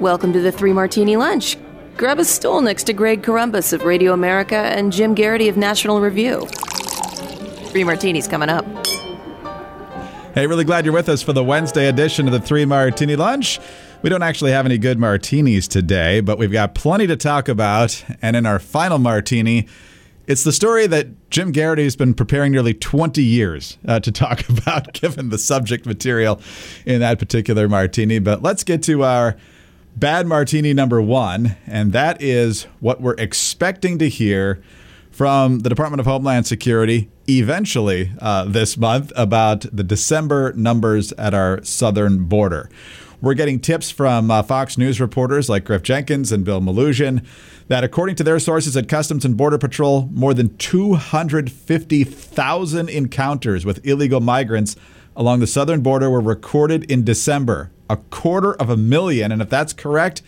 Welcome to the Three Martini Lunch. Grab a stool next to Greg Corombos of Radio America and Jim Geraghty of National Review. Three Martinis coming up. Hey, really glad you're with us for the Wednesday edition of the Three Martini Lunch. We don't actually have any good martinis today, but we've got plenty to talk about. And in our final martini, it's the story that Jim Geraghty has been preparing nearly 20 years uh, to talk about, given the subject material in that particular martini. But let's get to our bad martini number one, and that is what we're expecting to hear from the Department of Homeland Security eventually uh, this month about the December numbers at our southern border. We're getting tips from uh, Fox News reporters like Griff Jenkins and Bill Melugin that, according to their sources at Customs and Border Patrol, more than 250,000 encounters with illegal migrants along the southern border were recorded in December. A quarter of a million. And if that's correct,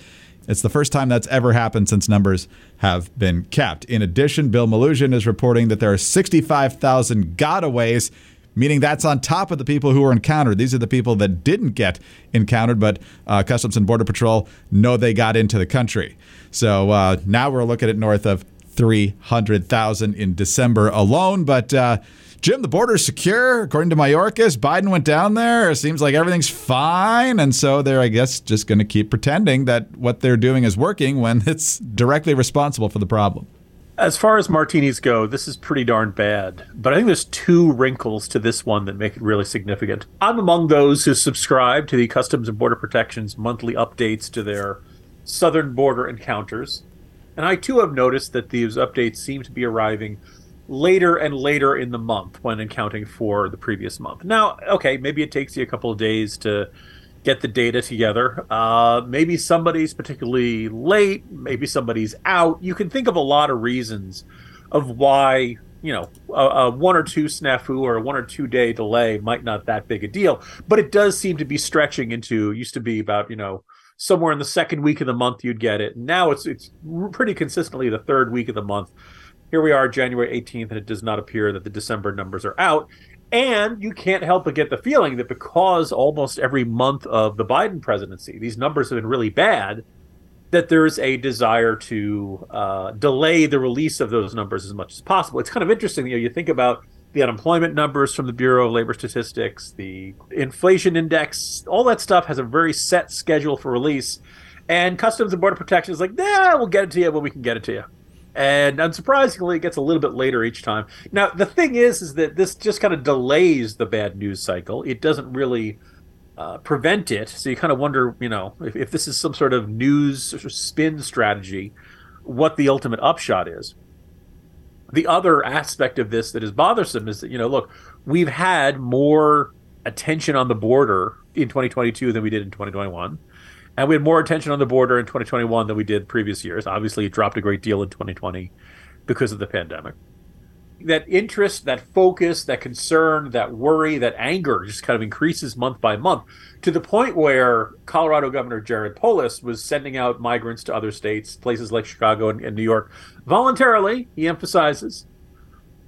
it's the first time that's ever happened since numbers have been kept. In addition, Bill Melugin is reporting that there are 65,000 gotaways, meaning that's on top of the people who were encountered. These are the people that didn't get encountered, but uh, Customs and Border Patrol know they got into the country. So uh, now we're looking at north of 300,000 in December alone. But uh, Jim, the border's secure. According to Mayorkas, Biden went down there. It seems like everything's fine. And so they're, I guess, just going to keep pretending that what they're doing is working when it's directly responsible for the problem. As far as martinis go, this is pretty darn bad. But I think there's two wrinkles to this one that make it really significant. I'm among those who subscribe to the Customs and Border Protection's monthly updates to their southern border encounters. And I too have noticed that these updates seem to be arriving later and later in the month when accounting for the previous month. Now, okay, maybe it takes you a couple of days to get the data together. Uh, maybe somebody's particularly late, maybe somebody's out. You can think of a lot of reasons of why you know a, a, one or two snafu or a one or two day delay might not that big a deal but it does seem to be stretching into used to be about you know somewhere in the second week of the month you'd get it now it's it's pretty consistently the third week of the month here we are, January 18th, and it does not appear that the December numbers are out. And you can't help but get the feeling that because almost every month of the Biden presidency, these numbers have been really bad, that there's a desire to uh, delay the release of those numbers as much as possible. It's kind of interesting. You know, you think about the unemployment numbers from the Bureau of Labor Statistics, the inflation index, all that stuff has a very set schedule for release. And Customs and Border Protection is like, nah, we'll get it to you when we can get it to you and unsurprisingly it gets a little bit later each time. Now the thing is is that this just kind of delays the bad news cycle. It doesn't really uh, prevent it. So you kind of wonder you know if, if this is some sort of news spin strategy what the ultimate upshot is. The other aspect of this that is bothersome is that you know look we've had more attention on the border in 2022 than we did in 2021 and we had more attention on the border in 2021 than we did previous years. Obviously, it dropped a great deal in 2020 because of the pandemic. That interest, that focus, that concern, that worry, that anger just kind of increases month by month to the point where Colorado Governor Jared Polis was sending out migrants to other states, places like Chicago and, and New York, voluntarily, he emphasizes,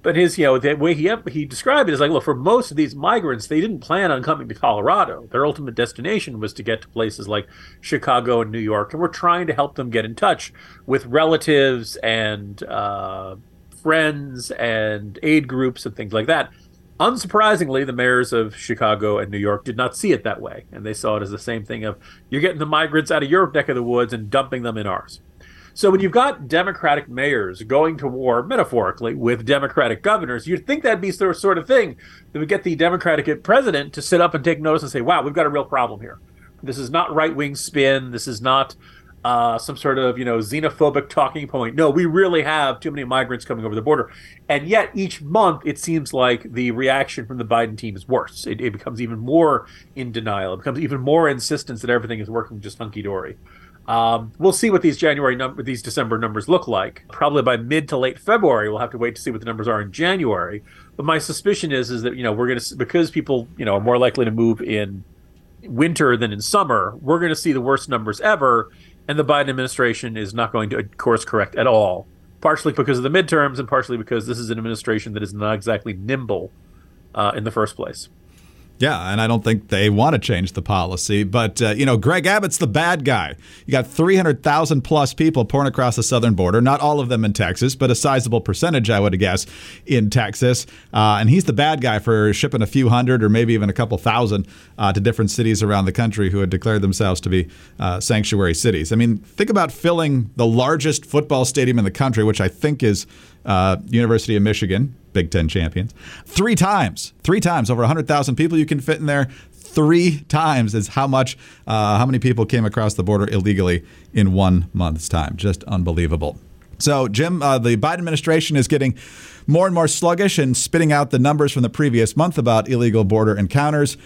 but his, you know, the way he he described it is like, look, for most of these migrants, they didn't plan on coming to Colorado. Their ultimate destination was to get to places like Chicago and New York, and we're trying to help them get in touch with relatives and uh, friends and aid groups and things like that. Unsurprisingly, the mayors of Chicago and New York did not see it that way, and they saw it as the same thing of you're getting the migrants out of your neck of the woods and dumping them in ours. So when you've got Democratic mayors going to war, metaphorically, with Democratic governors, you'd think that'd be the sort of thing that would get the Democratic president to sit up and take notice and say, wow, we've got a real problem here. This is not right wing spin. This is not uh, some sort of you know xenophobic talking point. No, we really have too many migrants coming over the border, and yet each month it seems like the reaction from the Biden team is worse. It, it becomes even more in denial. It becomes even more insistence that everything is working just hunky dory. Um, we'll see what these January number, these December numbers look like. Probably by mid to late February, we'll have to wait to see what the numbers are in January. But my suspicion is is that you know we're going to because people you know are more likely to move in winter than in summer. We're going to see the worst numbers ever, and the Biden administration is not going to course correct at all. Partially because of the midterms, and partially because this is an administration that is not exactly nimble uh, in the first place. Yeah, and I don't think they want to change the policy. But, uh, you know, Greg Abbott's the bad guy. You got 300,000 plus people pouring across the southern border, not all of them in Texas, but a sizable percentage, I would guess, in Texas. Uh, and he's the bad guy for shipping a few hundred or maybe even a couple thousand uh, to different cities around the country who had declared themselves to be uh, sanctuary cities. I mean, think about filling the largest football stadium in the country, which I think is uh, University of Michigan, Big Ten champions, three times, three times over 100,000 people you can fit in there. Three times is how much, uh, how many people came across the border illegally in one month's time. Just unbelievable. So, Jim, uh, the Biden administration is getting more and more sluggish and spitting out the numbers from the previous month about illegal border encounters.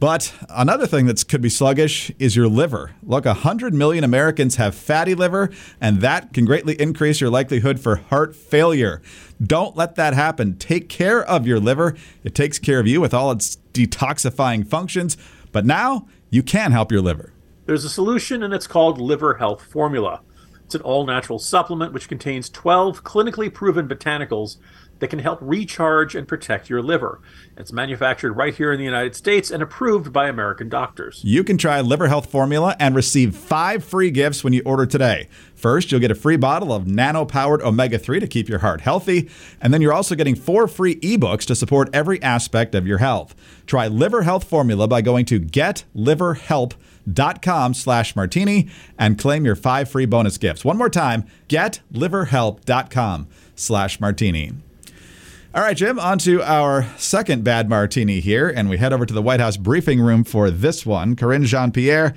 But another thing that could be sluggish is your liver. Look, 100 million Americans have fatty liver, and that can greatly increase your likelihood for heart failure. Don't let that happen. Take care of your liver. It takes care of you with all its detoxifying functions. But now you can help your liver. There's a solution, and it's called Liver Health Formula. It's an all natural supplement which contains 12 clinically proven botanicals that can help recharge and protect your liver. It's manufactured right here in the United States and approved by American doctors. You can try Liver Health Formula and receive five free gifts when you order today. First, you'll get a free bottle of nano powered omega 3 to keep your heart healthy. And then you're also getting four free ebooks to support every aspect of your health. Try Liver Health Formula by going to getliverhelp.com slash martini and claim your five free bonus gifts. One more time, getliverhelp.com slash martini. All right, Jim, on to our second bad martini here, and we head over to the White House briefing room for this one. Karine Jean Pierre.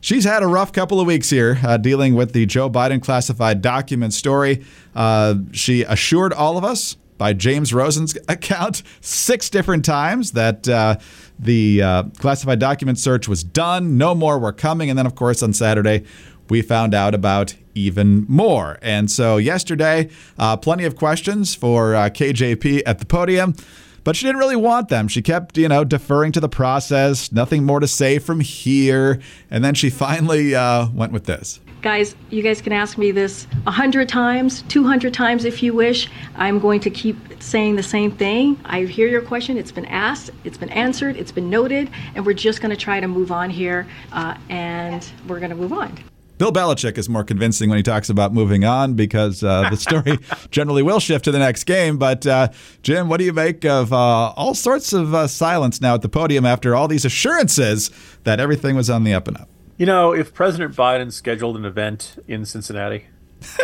She's had a rough couple of weeks here uh, dealing with the Joe Biden classified document story. Uh, she assured all of us by James Rosen's account six different times that uh, the uh, classified document search was done, no more were coming. And then, of course, on Saturday, we found out about even more. And so yesterday, uh, plenty of questions for uh, KJP at the podium. But she didn't really want them. She kept, you know, deferring to the process, nothing more to say from here. And then she finally uh, went with this. Guys, you guys can ask me this a hundred times, 200 times if you wish. I'm going to keep saying the same thing. I hear your question. It's been asked, it's been answered, it's been noted, and we're just going to try to move on here, uh, and we're going to move on. Bill Belichick is more convincing when he talks about moving on because uh, the story generally will shift to the next game. But uh, Jim, what do you make of uh, all sorts of uh, silence now at the podium after all these assurances that everything was on the up and up? You know, if President Biden scheduled an event in Cincinnati,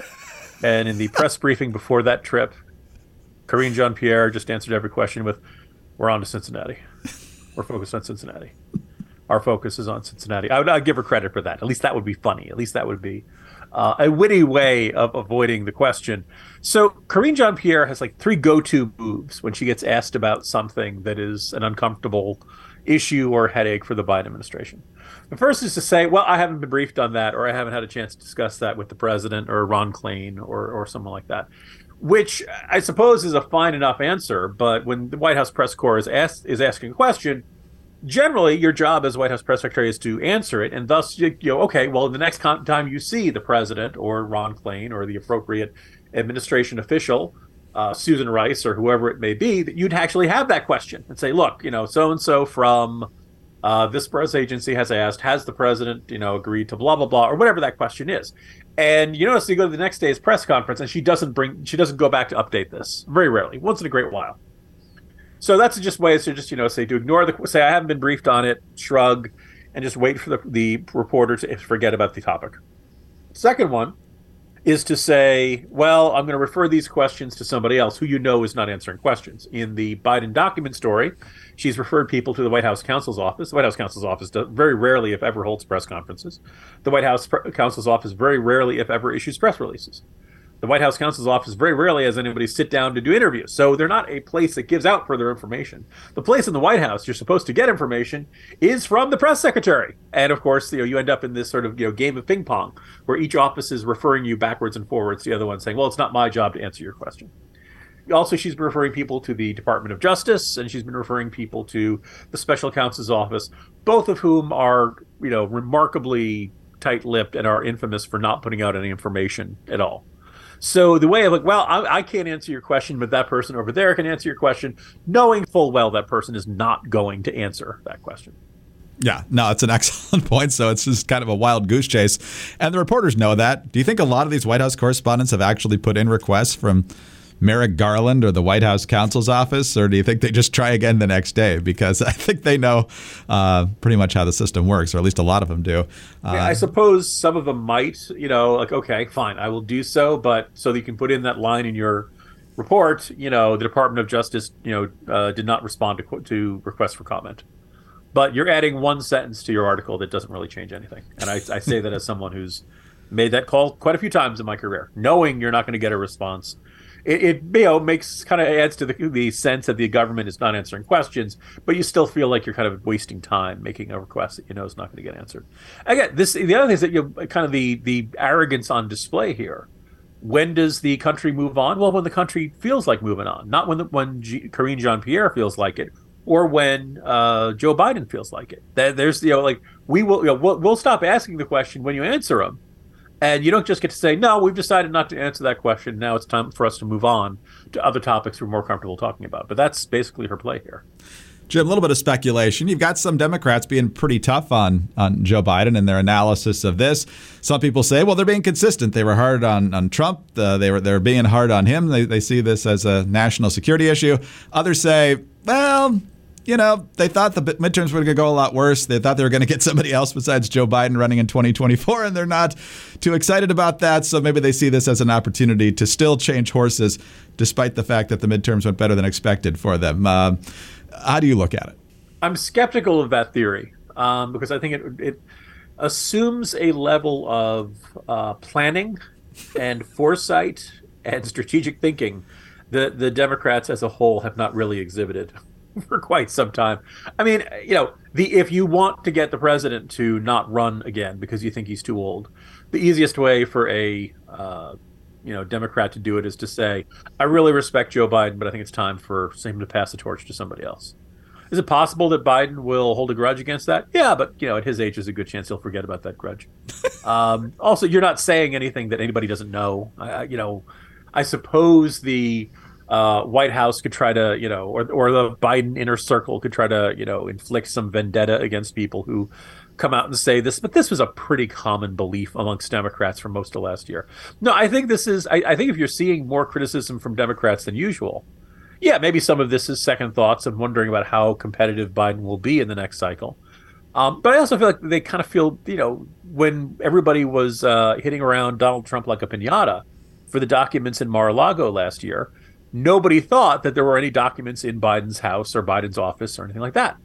and in the press briefing before that trip, Karine Jean Pierre just answered every question with, "We're on to Cincinnati. We're focused on Cincinnati." Our focus is on Cincinnati. I would I'd give her credit for that. At least that would be funny. At least that would be uh, a witty way of avoiding the question. So Karine Jean Pierre has like three go-to moves when she gets asked about something that is an uncomfortable issue or headache for the Biden administration. The first is to say, "Well, I haven't been briefed on that, or I haven't had a chance to discuss that with the president or Ron Klain or or someone like that." Which I suppose is a fine enough answer, but when the White House press corps is asked is asking a question, generally your job as White House press secretary is to answer it, and thus you, know, okay, well, the next time you see the president or Ron Klain or the appropriate administration official, uh, Susan Rice or whoever it may be, that you'd actually have that question and say, look, you know, so and so from uh, this press agency has asked, has the president, you know, agreed to blah blah blah or whatever that question is. And you notice you go to the next day's press conference, and she doesn't bring, she doesn't go back to update this very rarely, once in a great while. So that's just ways to just you know say to ignore the say I haven't been briefed on it, shrug, and just wait for the the reporter to forget about the topic. Second one is to say, well, I'm going to refer these questions to somebody else who you know is not answering questions. In the Biden document story, she's referred people to the White House counsel's office. The White House counsel's office does, very rarely, if ever, holds press conferences. The White House counsel's office very rarely, if ever, issues press releases the White House counsel's office very rarely has anybody sit down to do interviews. So they're not a place that gives out further information. The place in the White House you're supposed to get information is from the press secretary. And of course, you know, you end up in this sort of, you know, game of ping pong where each office is referring you backwards and forwards the other one saying, well, it's not my job to answer your question. Also, she's been referring people to the Department of Justice and she's been referring people to the special counsel's office, both of whom are, you know, remarkably tight lipped and are infamous for not putting out any information at all. So the way of like, well, I, I, can't answer your question, but that person over there can answer your question, knowing full well that person is not going to answer that question. Yeah, no, it's an excellent point. So it's just kind of a wild goose chase. And the reporters know that. Do you think a lot of these White House correspondents have actually put in requests from Merrick Garland or the White House counsel's office, or do you think they just try again the next day? Because I think they know uh, pretty much how the system works, or at least a lot of them do. Uh, yeah, I suppose some of them might, you know, like, okay, fine, I will do so, but so that you can put in that line in your report, you know, the Department of Justice, you know, uh, did not respond to, to requests for comment. But you're adding one sentence to your article that doesn't really change anything. And I, I say that as someone who's made that call quite a few times in my career, knowing you're not going to get a response it, it you know makes kind of adds to the the sense that the government is not answering questions, but you still feel like you're kind of wasting time making a request that you know is not going to get answered. Again, this the other thing is that you kind of the the arrogance on display here. When does the country move on? Well, when the country feels like moving on, not when the, when G- Karine Jean Pierre feels like it, or when uh, Joe Biden feels like it. There's you know like we will you know, we'll, we'll stop asking the question when you answer them and you don't just get to say, no, we've decided not to answer that question. Now it's time for us to move on to other topics we're more comfortable talking about. But that's basically her play here. Jim, a little bit of speculation. You've got some Democrats being pretty tough on, on Joe Biden and their analysis of this. Some people say, well, they're being consistent. They were hard on, on Trump. Uh, they were they're being hard on him. They, they see this as a national security issue. Others say, well, you know, they thought the midterms were going to go a lot worse. They thought they were going to get somebody else besides Joe Biden running in 2024, and they're not too excited about that. So maybe they see this as an opportunity to still change horses, despite the fact that the midterms went better than expected for them. Uh, how do you look at it? I'm skeptical of that theory um, because I think it, it assumes a level of uh, planning and foresight and strategic thinking that the Democrats as a whole have not really exhibited. for quite some time. I mean, you know, the if you want to get the president to not run again because you think he's too old, the easiest way for a uh, you know Democrat to do it is to say, "I really respect Joe Biden, but I think it's time for him to pass the torch to somebody else." Is it possible that Biden will hold a grudge against that? Yeah, but you know, at his age, there's a good chance he'll forget about that grudge. um, also, you're not saying anything that anybody doesn't know. I, you know, I suppose the uh, White House could try to, you know, or or the Biden inner circle could try to, you know, inflict some vendetta against people who come out and say this. But this was a pretty common belief amongst Democrats for most of last year. No, I think this is. I, I think if you're seeing more criticism from Democrats than usual, yeah, maybe some of this is second thoughts and wondering about how competitive Biden will be in the next cycle. Um, but I also feel like they kind of feel, you know, when everybody was uh, hitting around Donald Trump like a pinata for the documents in Mar-a-Lago last year, nobody thought that there were any documents in Biden's house or Biden's office or anything like that.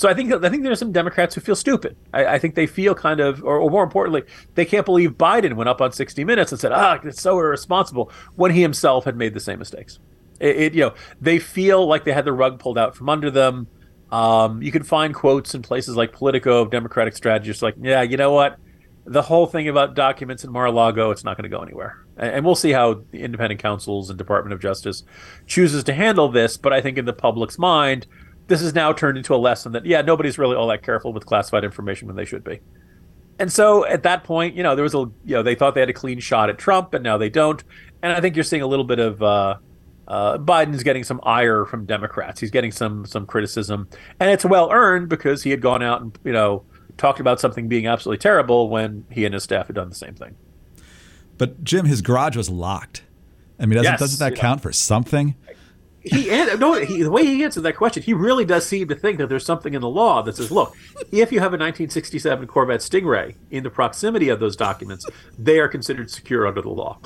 So I think I think there's some Democrats who feel stupid. I, I think they feel kind of, or, or, more importantly, they can't believe Biden went up on 60 Minutes and said, "Ah, it's so irresponsible," when he himself had made the same mistakes. It, it you know, they feel like they had the rug pulled out from under them. Um, you can find quotes in places like Politico of Democratic strategists like, "Yeah, you know what." The whole thing about documents in Mar-a-Lago, it's not going to go anywhere. And we'll see how the independent counsels and Department of Justice chooses to handle this. But I think in the public's mind, this has now turned into a lesson that, yeah, nobody's really all that careful with classified information when they should be. And so at that point, you know, there was a, you know, they thought they had a clean shot at Trump, and now they don't. And I think you're seeing a little bit of, uh, uh, Biden's getting some ire from Democrats. He's getting some some criticism, and it's well earned because he had gone out and you know talked about something being absolutely terrible when he and his staff had done the same thing. But Jim, his garage was locked. I mean, doesn't, yes, doesn't that count know. for something? He no, he, the way he answered that question, he really does seem to think that there's something in the law that says, look, if you have a 1967 Corvette Stingray in the proximity of those documents, they are considered secure under the law.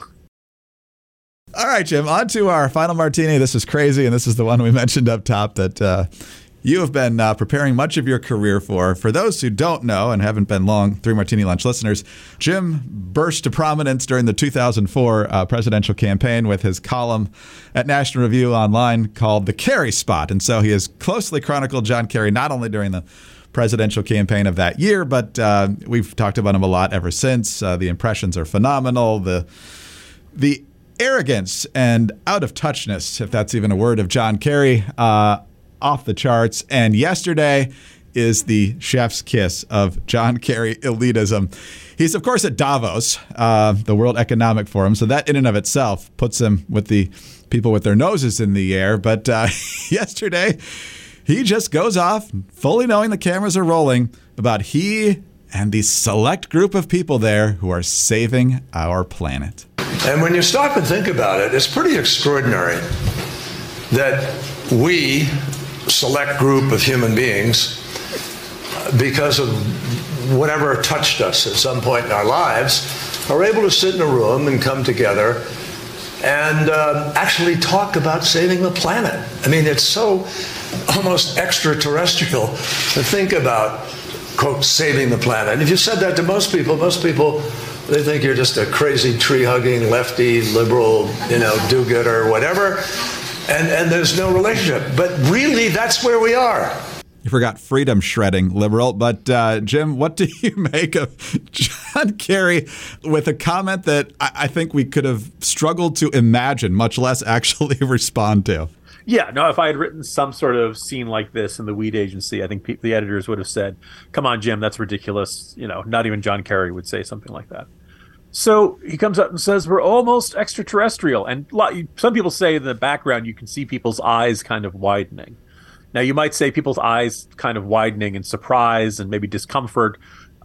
All right, Jim, on to our final martini. This is crazy, and this is the one we mentioned up top that uh, you have been uh, preparing much of your career for. For those who don't know and haven't been long Three Martini Lunch listeners, Jim burst to prominence during the 2004 uh, presidential campaign with his column at National Review Online called The Kerry Spot. And so he has closely chronicled John Kerry not only during the presidential campaign of that year, but uh, we've talked about him a lot ever since. Uh, the impressions are phenomenal. The the arrogance and out of touchness, if that's even a word, of John Kerry uh, off the charts. And yesterday, is the chef's kiss of John Kerry elitism. He's, of course, at Davos, uh, the World Economic Forum, so that in and of itself puts him with the people with their noses in the air. But uh, yesterday, he just goes off, fully knowing the cameras are rolling, about he and the select group of people there who are saving our planet. And when you stop and think about it, it's pretty extraordinary that we, select group of human beings, because of whatever touched us at some point in our lives, are able to sit in a room and come together and uh, actually talk about saving the planet. I mean, it's so almost extraterrestrial to think about, quote, saving the planet. And if you said that to most people, most people, they think you're just a crazy tree hugging, lefty, liberal, you know, do gooder, whatever. And, and there's no relationship. But really, that's where we are. You forgot freedom shredding, liberal. But uh, Jim, what do you make of John Kerry with a comment that I, I think we could have struggled to imagine, much less actually respond to? Yeah, no, if I had written some sort of scene like this in the Weed Agency, I think pe- the editors would have said, come on, Jim, that's ridiculous. You know, not even John Kerry would say something like that. So he comes up and says, We're almost extraterrestrial. And some people say in the background, you can see people's eyes kind of widening. Now, you might say people's eyes kind of widening in surprise and maybe discomfort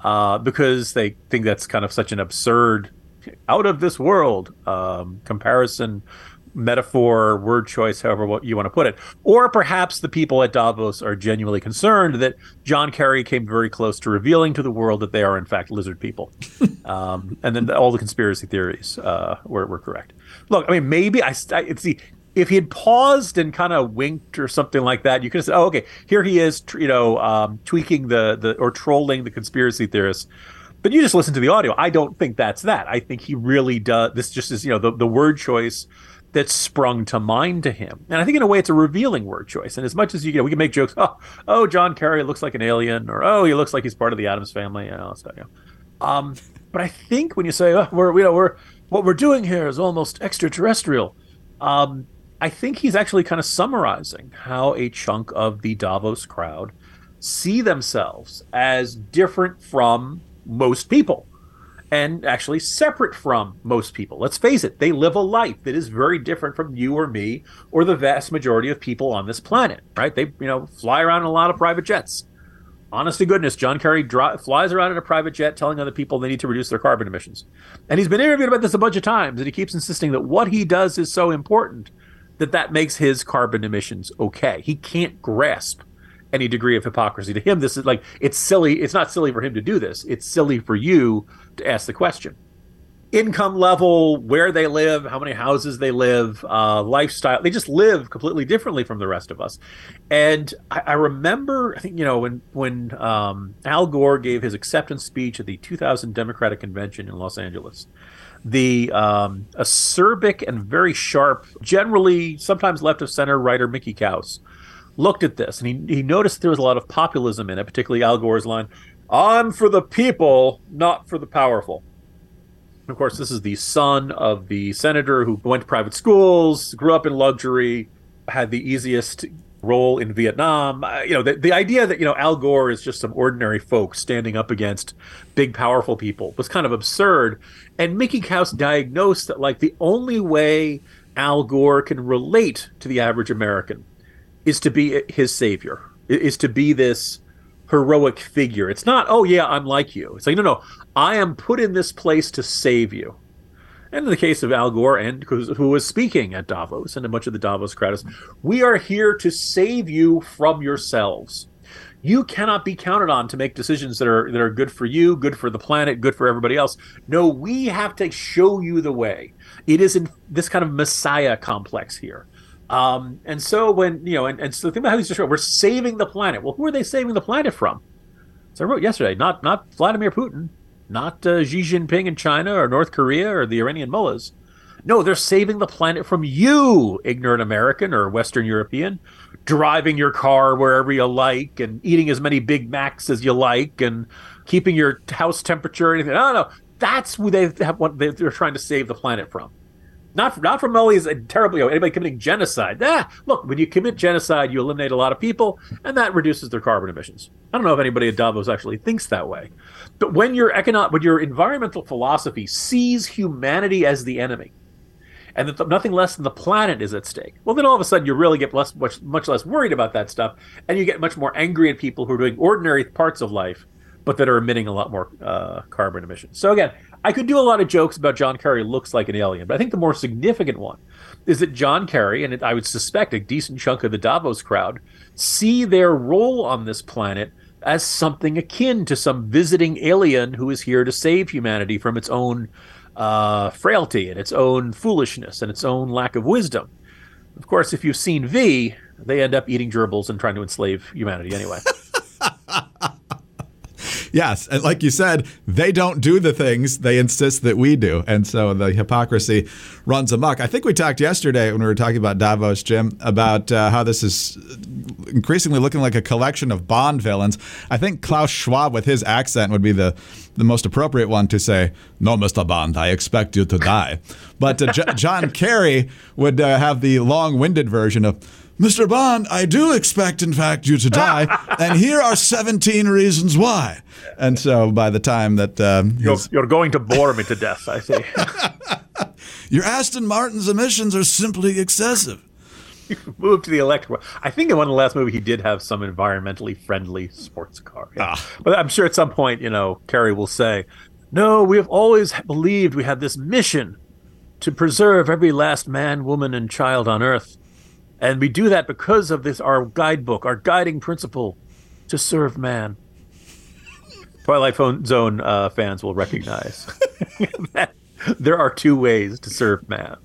uh, because they think that's kind of such an absurd, out of this world um, comparison, metaphor, word choice, however you want to put it. Or perhaps the people at Davos are genuinely concerned that John Kerry came very close to revealing to the world that they are, in fact, lizard people. um, and then all the conspiracy theories uh, were, were correct. Look, I mean, maybe I, I see if he had paused and kind of winked or something like that, you could have said, "Oh, okay, here he is, you know, um, tweaking the the or trolling the conspiracy theorists." But you just listen to the audio. I don't think that's that. I think he really does. This just is, you know, the, the word choice that sprung to mind to him. And I think in a way it's a revealing word choice. And as much as you, you know, we can make jokes, oh, oh, John Kerry looks like an alien, or oh, he looks like he's part of the Addams family, you know, stuff, you. Um, but I think when you say, oh, we're, you know, we're what we're doing here is almost extraterrestrial. Um, I think he's actually kind of summarizing how a chunk of the Davos crowd see themselves as different from most people and actually separate from most people. Let's face it, they live a life that is very different from you or me or the vast majority of people on this planet, right? They, you know, fly around in a lot of private jets. Honest to goodness, John Kerry flies around in a private jet telling other people they need to reduce their carbon emissions. And he's been interviewed about this a bunch of times, and he keeps insisting that what he does is so important that that makes his carbon emissions okay. He can't grasp any degree of hypocrisy. To him, this is like it's silly. It's not silly for him to do this. It's silly for you to ask the question. Income level, where they live, how many houses they live, uh, lifestyle. They just live completely differently from the rest of us. And I, I remember, I think you know when when um, Al Gore gave his acceptance speech at the 2000 Democratic Convention in Los Angeles the um, acerbic and very sharp, generally sometimes left of center writer Mickey Kaus looked at this and he, he noticed there was a lot of populism in it, particularly Al Gore's line, I'm for the people, not for the powerful. Of course, this is the son of the senator who went to private schools, grew up in luxury, had the easiest role in Vietnam. Uh, you know, the, the idea that, you know, Al Gore is just some ordinary folk standing up against big, powerful people was kind of absurd. And Mickey Kaus diagnosed that, like, the only way Al Gore can relate to the average American is to be his savior, is to be this heroic figure. It's not, oh, yeah, I'm like you. It's like, no, no, I am put in this place to save you. And in the case of Al Gore, and who was speaking at Davos and a bunch of the Davos crowd, is we are here to save you from yourselves. You cannot be counted on to make decisions that are that are good for you, good for the planet, good for everybody else. No, we have to show you the way. It is in this kind of messiah complex here. Um, and so when you know, and, and so think about how these destroyed. We're saving the planet. Well, who are they saving the planet from? So I wrote yesterday, not not Vladimir Putin, not uh, Xi Jinping in China or North Korea or the Iranian mullahs. No, they're saving the planet from you, ignorant American or Western European, driving your car wherever you like and eating as many Big Macs as you like and keeping your house temperature. or Anything. No, no, that's who they have. What they're trying to save the planet from. Not not from always terribly anybody committing genocide. Ah, look, when you commit genocide, you eliminate a lot of people, and that reduces their carbon emissions. I don't know if anybody at Davos actually thinks that way, but when your economic, when your environmental philosophy sees humanity as the enemy, and that nothing less than the planet is at stake, well, then all of a sudden you really get less, much, much less worried about that stuff, and you get much more angry at people who are doing ordinary parts of life, but that are emitting a lot more uh, carbon emissions. So again, I could do a lot of jokes about John Kerry looks like an alien, but I think the more significant one is that John Kerry, and I would suspect a decent chunk of the Davos crowd, see their role on this planet as something akin to some visiting alien who is here to save humanity from its own uh, frailty and its own foolishness and its own lack of wisdom. Of course, if you've seen V, they end up eating gerbils and trying to enslave humanity anyway. Yes, and like you said, they don't do the things they insist that we do, and so the hypocrisy runs amok. I think we talked yesterday when we were talking about Davos, Jim, about uh, how this is increasingly looking like a collection of Bond villains. I think Klaus Schwab, with his accent, would be the the most appropriate one to say, "No, Mr. Bond, I expect you to die." But uh, J- John Kerry would uh, have the long-winded version of. Mr. Bond, I do expect, in fact, you to die, and here are 17 reasons why. And so by the time that. Um, you're, you're, going to bore me to death, I see. Your Aston Martin's emissions are simply excessive. Move to the electric. I think in one of the last movies he did have some environmentally friendly sports car. Yeah. Ah. But I'm sure at some point, you know, Kerry will say, No, we have always believed we had this mission to preserve every last man, woman, and child on earth. And we do that because of this our guidebook, our guiding principle to serve man. Twilight Zone uh, fans will recognize that there are two ways to serve man.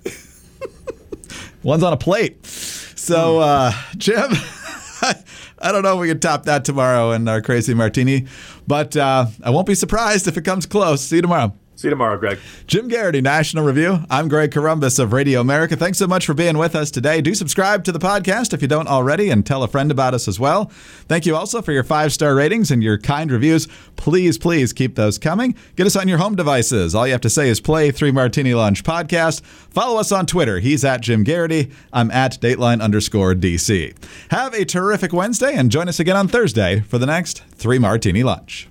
One's on a plate. So, uh, Jim, I don't know if we can top that tomorrow in our crazy martini, but uh, I won't be surprised if it comes close. See you tomorrow. See you tomorrow, Greg. Jim Geraghty, National Review. I'm Greg Corombos of Radio America. Thanks so much for being with us today. Do subscribe to the podcast if you don't already and tell a friend about us as well. Thank you also for your five star ratings and your kind reviews. Please, please keep those coming. Get us on your home devices. All you have to say is play Three Martini Lunch podcast. Follow us on Twitter. He's at Jim Geraghty. I'm at Dateline underscore DC. Have a terrific Wednesday and join us again on Thursday for the next Three Martini Lunch.